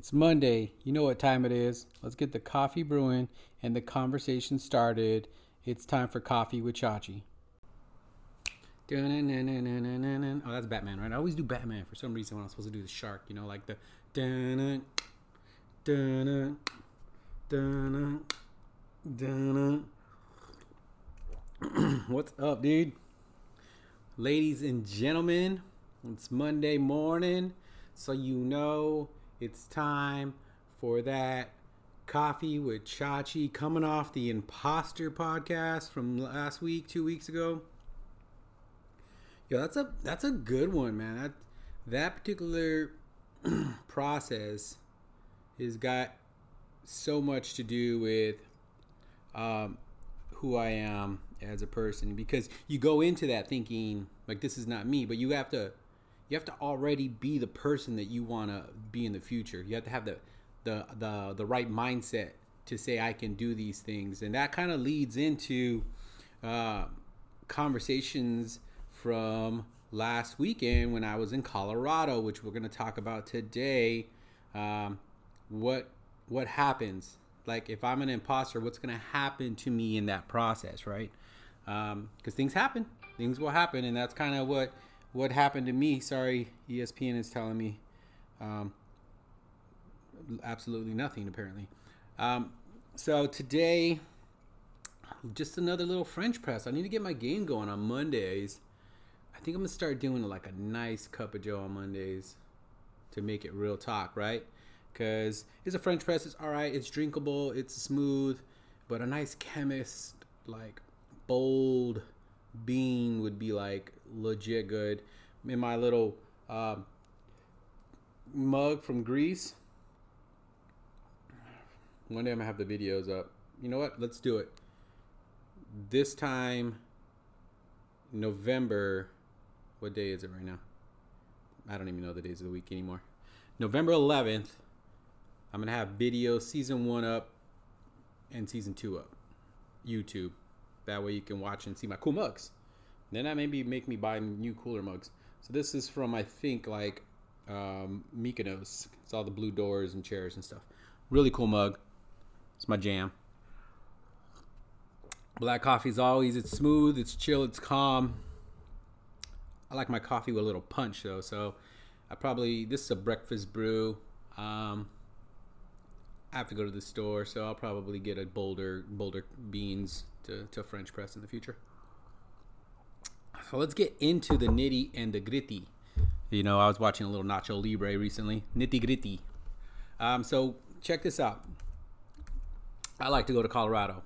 It's Monday. You know what time it is. Let's get the coffee brewing and the conversation started. It's time for coffee with Chachi. Oh, that's Batman, right? I always do Batman for some reason when I'm supposed to do the shark. You know, like the. What's up, dude? Ladies and gentlemen, it's Monday morning, so you know it's time for that coffee with Chachi coming off the Imposter podcast from last week, two weeks ago. Yo, that's a that's a good one, man. That that particular process has got so much to do with um, who I am as a person because you go into that thinking like this is not me, but you have to you have to already be the person that you want to be in the future. You have to have the the the the right mindset to say I can do these things, and that kind of leads into uh, conversations from last weekend when I was in Colorado, which we're going to talk about today. Um, what what happens? Like if I'm an imposter, what's going to happen to me in that process, right? Because um, things happen, things will happen, and that's kind of what what happened to me. Sorry, ESPN is telling me um, absolutely nothing, apparently. Um, so today, just another little French press. I need to get my game going on Mondays. I think I'm gonna start doing like a nice cup of Joe on Mondays to make it real talk, right? Because it's a French press. It's all right. It's drinkable. It's smooth, but a nice chemist like bold bean would be like legit good. In my little um, mug from Greece. One day I'm gonna have the videos up. You know what? Let's do it. This time, November. What day is it right now? I don't even know the days of the week anymore. November 11th. I'm gonna have video season one up and season two up. YouTube. That way you can watch and see my cool mugs. Then that maybe make me buy new cooler mugs. So this is from I think like um, Mykonos. It's all the blue doors and chairs and stuff. Really cool mug. It's my jam. Black coffee is always it's smooth, it's chill, it's calm. I like my coffee with a little punch though, so I probably this is a breakfast brew. Um, I have to go to the store, so I'll probably get a Boulder Boulder beans to, to French press in the future. Let's get into the nitty and the gritty. You know, I was watching a little Nacho Libre recently. Nitty gritty. Um, so check this out. I like to go to Colorado.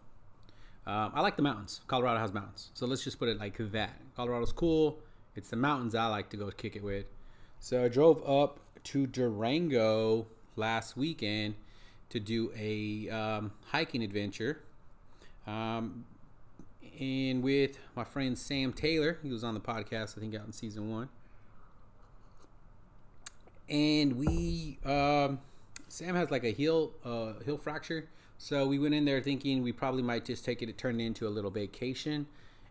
Um, I like the mountains. Colorado has mountains. So let's just put it like that. Colorado's cool. It's the mountains I like to go kick it with. So I drove up to Durango last weekend to do a um, hiking adventure. Um, and with my friend Sam Taylor. He was on the podcast, I think, out in season one. And we, um, Sam has like a heel, uh, heel fracture. So we went in there thinking we probably might just take it, turn it into a little vacation.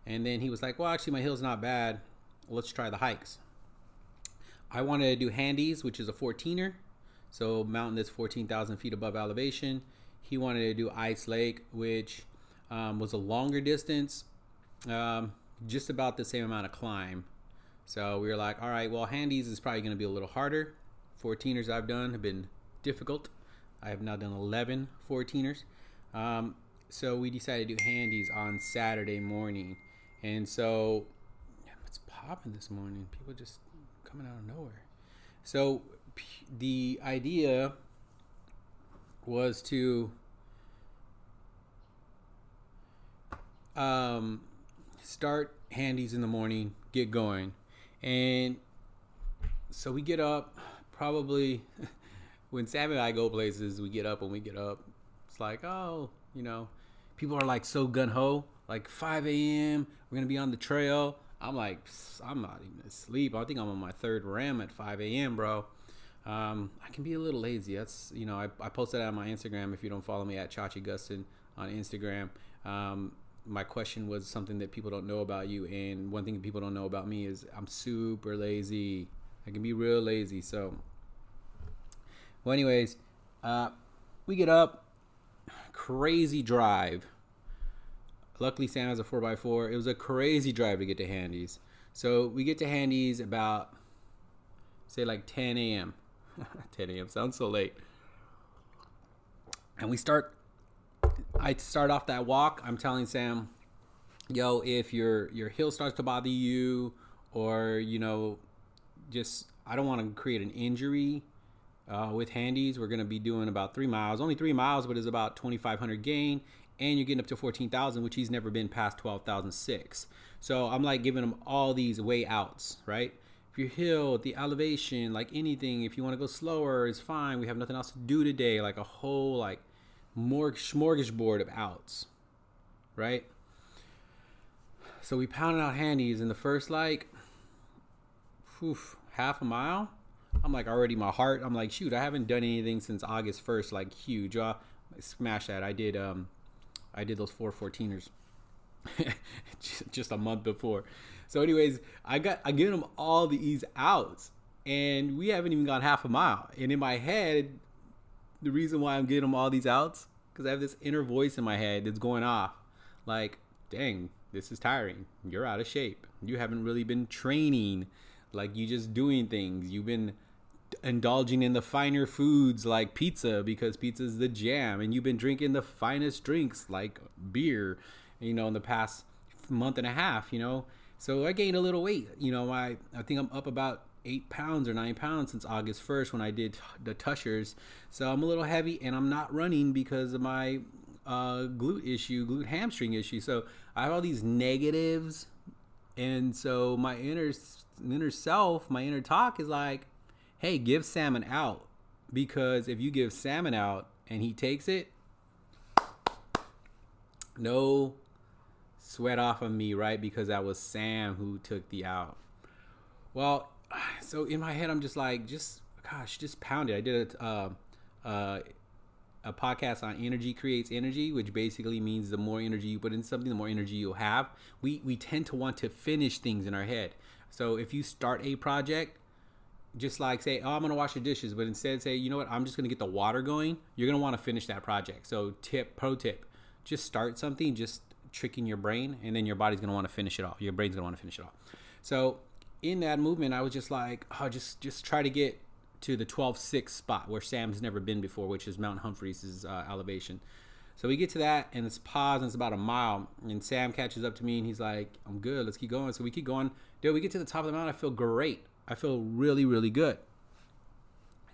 And then he was like, well, actually, my heel's not bad. Let's try the hikes. I wanted to do Handies, which is a 14er. So mountain that's 14,000 feet above elevation. He wanted to do Ice Lake, which um, was a longer distance, um, just about the same amount of climb. So we were like, all right, well, Handies is probably going to be a little harder. 14ers I've done have been difficult. I have now done 11 14ers. Um, so we decided to do Handies on Saturday morning. And so, what's popping this morning? People just coming out of nowhere. So the idea was to um, start Handies in the morning, get going. And so we get up probably when Sam and I go places, we get up when we get up. It's like, oh, you know, people are like so gun ho, like 5 a.m. We're gonna be on the trail. I'm like, I'm not even asleep. I think I'm on my third ram at 5 a.m., bro. Um, I can be a little lazy. That's you know, I, I posted that on my Instagram. If you don't follow me at Chachi Gustin on Instagram, um, my question was something that people don't know about you and one thing people don't know about me is i'm super lazy i can be real lazy so well anyways Uh, we get up, crazy drive. Luckily, Sam has a 4x4. It was a crazy drive to get to Handies. So we get to Handies about, say, like 10 a.m. 10 a.m. sounds so late. And we start, I start off that walk. I'm telling Sam, yo, if your your heel starts to bother you, or you know, just I don't want to create an injury uh, with Handies. We're gonna be doing about three miles, only three miles, but it's about 2,500 gain, and you're getting up to 14,000, which he's never been past 12,006. So I'm like giving him all these way outs, right? If you're the elevation, like anything, if you want to go slower, it's fine. We have nothing else to do today. Like a whole like more smorgasbord of outs, right? So we pounded out Handies in the first like, half a mile. I'm like already my heart. I'm like shoot, I haven't done anything since August 1st. Like huge, uh, smash that. I did um, I did those four 14ers just a month before. So anyways, I got I given them all the ease outs, and we haven't even gone half a mile. And in my head, the reason why I'm getting them all these outs because I have this inner voice in my head that's going off, like, dang, this is tiring. You're out of shape. You haven't really been training. Like you just doing things. You've been indulging in the finer foods like pizza because pizza is the jam and you've been drinking the finest drinks like beer, you know, in the past month and a half, you know. So I gained a little weight. You know, I I think I'm up about eight pounds or nine pounds since August 1st when I did the tushers. So I'm a little heavy and I'm not running because of my uh, glute issue, glute hamstring issue. So I have all these negatives, and so my inner inner self, my inner talk is like, "Hey, give Sam an out," because if you give Sam an out and he takes it, no sweat off of me, right? Because that was Sam who took the out. Well, so in my head, I'm just like, just gosh, just pound it. I did a uh, uh, a podcast on energy creates energy, which basically means the more energy you put in something, the more energy you'll have. We we tend to want to finish things in our head. So if you start a project, just like say, oh, I'm gonna wash the dishes, but instead say, you know what, I'm just gonna get the water going. You're gonna want to finish that project. So tip, pro tip, just start something, just tricking your brain, and then your body's gonna want to finish it off. Your brain's gonna want to finish it off. So in that movement, I was just like, oh, just just try to get to the 12-6 spot where Sam's never been before, which is Mount Humphreys' uh, elevation. So we get to that, and it's pause, and it's about a mile. And Sam catches up to me, and he's like, "I'm good. Let's keep going." So we keep going. Dude, we get to the top of the mountain. I feel great. I feel really, really good.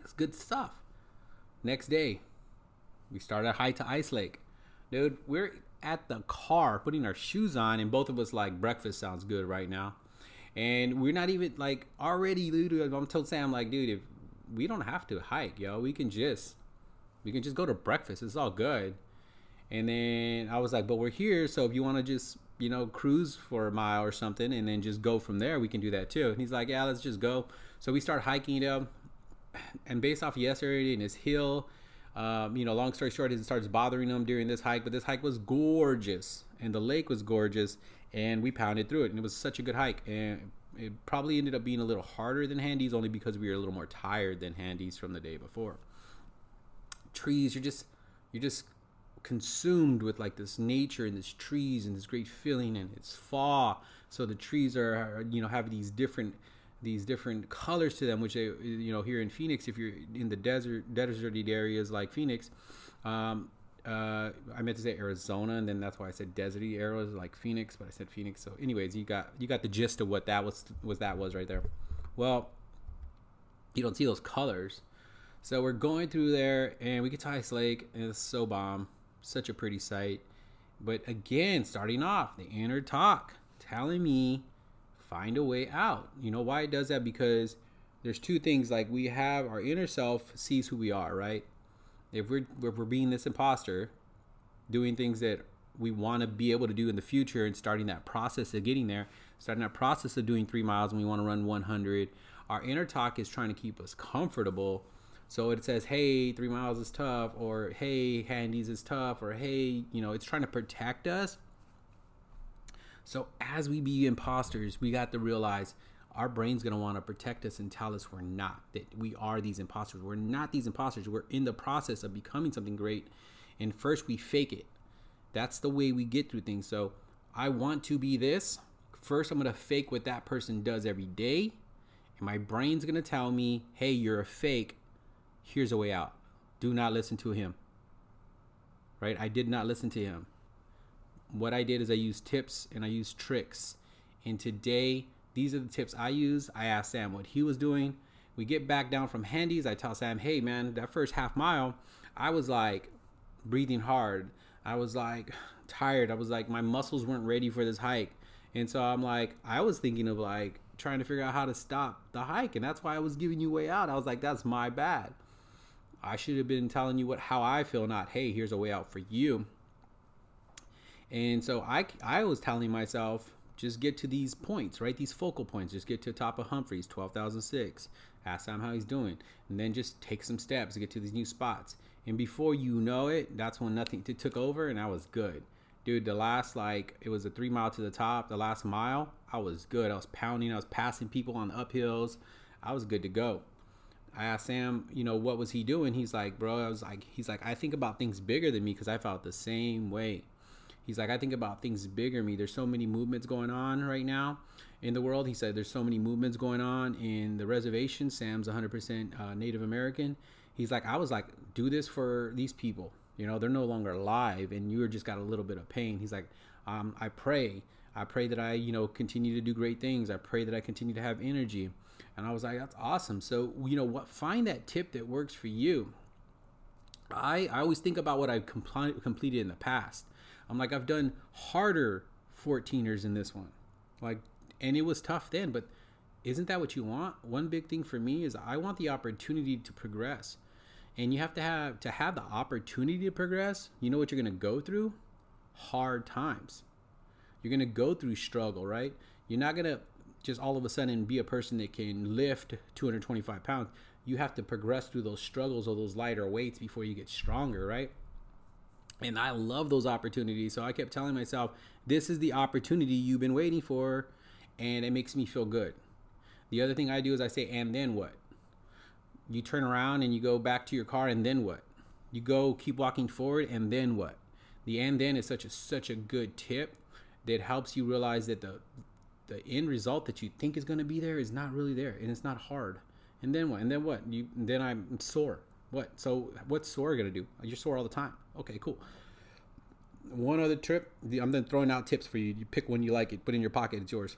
It's good stuff. Next day, we start at high to Ice Lake. Dude, we're at the car putting our shoes on, and both of us like breakfast sounds good right now. And we're not even like already, dude. I'm told Sam like, dude, if we don't have to hike, yo, we can just we can just go to breakfast. It's all good. And then I was like, but we're here, so if you want to just you know cruise for a mile or something, and then just go from there, we can do that too. And he's like, yeah, let's just go. So we start hiking up, and based off yesterday and his hill. Um, you know, long story short, it starts bothering him during this hike, but this hike was gorgeous, and the lake was gorgeous, and we pounded through it, and it was such a good hike. And it probably ended up being a little harder than Handies only because we were a little more tired than Handies from the day before. Trees, you're just you're just consumed with like this nature and this trees and this great feeling, and it's fall. So the trees are, you know have these different these different colors to them, which they, you know here in Phoenix, if you're in the desert deserty areas like Phoenix, um, uh, I meant to say Arizona, and then that's why I said deserty areas like Phoenix, but I said Phoenix. So, anyways, you got you got the gist of what that was was that was right there. Well, you don't see those colors, so we're going through there, and we get to Ice Lake, and it's so bomb, such a pretty sight. But again, starting off, the inner talk telling me find a way out. You know why it does that? Because there's two things like we have our inner self sees who we are, right? If we're if we're being this imposter, doing things that we want to be able to do in the future and starting that process of getting there, starting that process of doing three miles and we want to run 100. Our inner talk is trying to keep us comfortable. So it says, hey, three miles is tough, or hey, Handies is tough, or hey, you know, it's trying to protect us. So as we be imposters, we got to realize our brain's going to want to protect us and tell us we're not, that we are these imposters. We're not these imposters. We're in the process of becoming something great. And first, we fake it. That's the way we get through things. So, I want to be this. First, I'm going to fake what that person does every day. And my brain's going to tell me, hey, you're a fake. Here's a way out. Do not listen to him. Right? I did not listen to him. What I did is I used tips and I used tricks. And today, these are the tips I use. I asked Sam what he was doing. We get back down from Handies. I tell Sam, hey, man, that first half mile, I was like breathing hard. I was like tired. I was like, my muscles weren't ready for this hike. And so I'm like, I was thinking of like trying to figure out how to stop the hike. And that's why I was giving you way out. I was like, that's my bad. I should have been telling you what how I feel, not hey, here's a way out for you. And so I I was telling myself, just get to these points, right? These focal points. Just get to the top of Humphreys, 12,006. Ask him how he's doing. And then just take some steps to get to these new spots. And before you know it, that's when nothing took over and I was good. Dude, the last, like, it was a three mile to the top. The last mile, I was good. I was pounding. I was passing people on the uphills. I was good to go. I asked Sam, you know, what was he doing? He's like, bro, I was like, he's like, I think about things bigger than me because I felt the same way. He's like, I think about things bigger me. There's so many movements going on right now in the world. He said there's so many movements going on in the reservation. Sam's 100% uh, Native American. He's like, I was like, do this for these people. You know, they're no longer alive, and you just got a little bit of pain. He's like, um, I pray. I pray that I, you know, continue to do great things. I pray that I continue to have energy. And I was like, that's awesome. So, you know, what find that tip that works for you. I, I always think about what I've compl- completed in the past. I'm like, I've done harder 14ers in this one. Like, and it was tough then, but isn't that what you want? One big thing for me is I want the opportunity to progress. And you have to have to have the opportunity to progress. You know what you're going to go through? Hard times. You're going to go through struggle, right? You're not going to just all of a sudden be a person that can lift 225 pounds. You have to progress through those struggles or those lighter weights before you get stronger, right? And I love those opportunities. So I kept telling myself, this is the opportunity you've been waiting for. And it makes me feel good. The other thing I do is I say, and then what? You turn around and you go back to your car, and then what? You go keep walking forward, and then what? The and then is such a such a good tip that helps you realize that the the end result that you think is going to be there is not really there, and it's not hard. And then what? And then what? You then I'm sore. What? So what's sore gonna do? You're sore all the time. Okay, cool. One other trip. I'm then throwing out tips for you. You pick one you like it, put in your pocket. It's yours.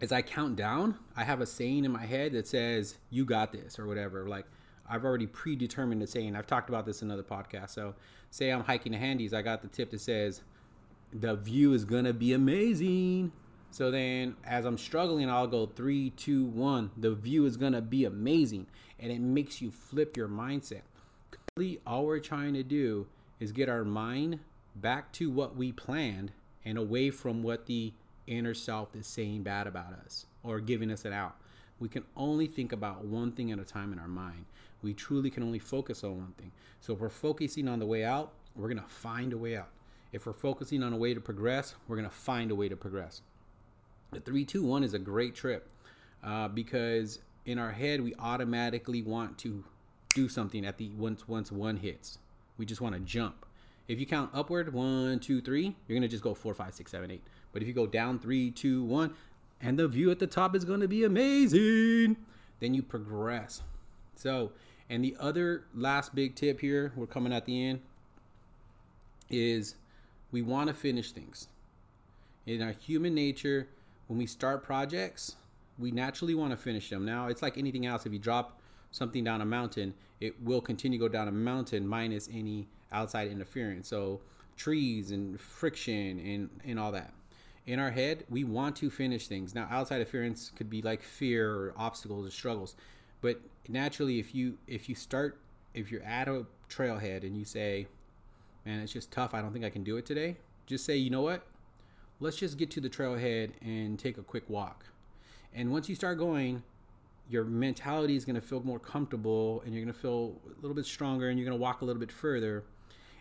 As I count down, I have a saying in my head that says "You got this" or whatever. Like I've already predetermined the saying. I've talked about this in other podcasts. So say I'm hiking to Handies, I got the tip that says the view is gonna be amazing. So then, as I'm struggling, I'll go three, two, one. The view is gonna be amazing, and it makes you flip your mindset. Really, all we're trying to do is get our mind back to what we planned and away from what the inner self is saying bad about us or giving us an out. We can only think about one thing at a time in our mind. We truly can only focus on one thing. So if we're focusing on the way out, we're gonna find a way out. If we're focusing on a way to progress, we're gonna find a way to progress. The three, two, one is a great trip uh, because in our head we automatically want to do something at the once once one hits. We just want to jump. If you count upward, one, two, three, you're gonna just go four, five, six, seven, eight. But if you go down three, two, one, and the view at the top is gonna be amazing, then you progress. So, and the other last big tip here, we're coming at the end, is we want to finish things. In our human nature, when we start projects, we naturally want to finish them. Now, it's like anything else. If you drop something down a mountain, it will continue to go down a mountain minus any outside interference. So, trees and friction and, and all that. In our head, we want to finish things. Now, outside interference could be like fear or obstacles or struggles. But naturally, if you if you start if you're at a trailhead and you say, "Man, it's just tough. I don't think I can do it today." Just say, "You know what? Let's just get to the trailhead and take a quick walk. And once you start going, your mentality is going to feel more comfortable and you're going to feel a little bit stronger and you're going to walk a little bit further.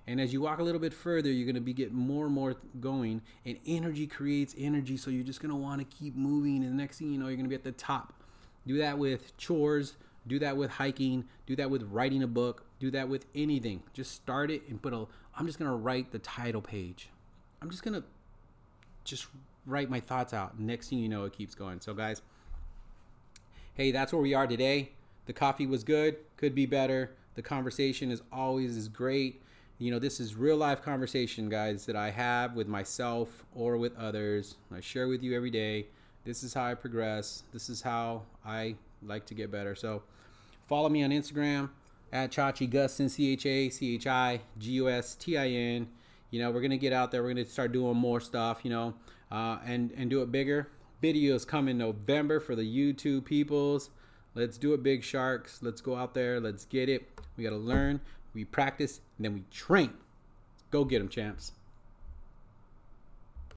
And as you walk a little bit further, you're going to be getting more and more going. And energy creates energy. So you're just going to want to keep moving. And the next thing you know, you're going to be at the top. Do that with chores. Do that with hiking. Do that with writing a book. Do that with anything. Just start it and put a. I'm just going to write the title page. I'm just going to just write my thoughts out. Next thing you know, it keeps going. So, guys, hey, that's where we are today. The coffee was good, could be better. The conversation is always is great. You know, this is real life conversation, guys, that I have with myself or with others. I share with you every day. This is how I progress. This is how I like to get better. So, follow me on Instagram at Chachi Gustin, C H A C H I G U S T I N. You know, we're gonna get out there. We're gonna start doing more stuff. You know, uh, and and do it bigger. Videos come in November for the YouTube peoples. Let's do it, big sharks. Let's go out there. Let's get it. We got to learn, we practice, and then we train. Go get them, champs.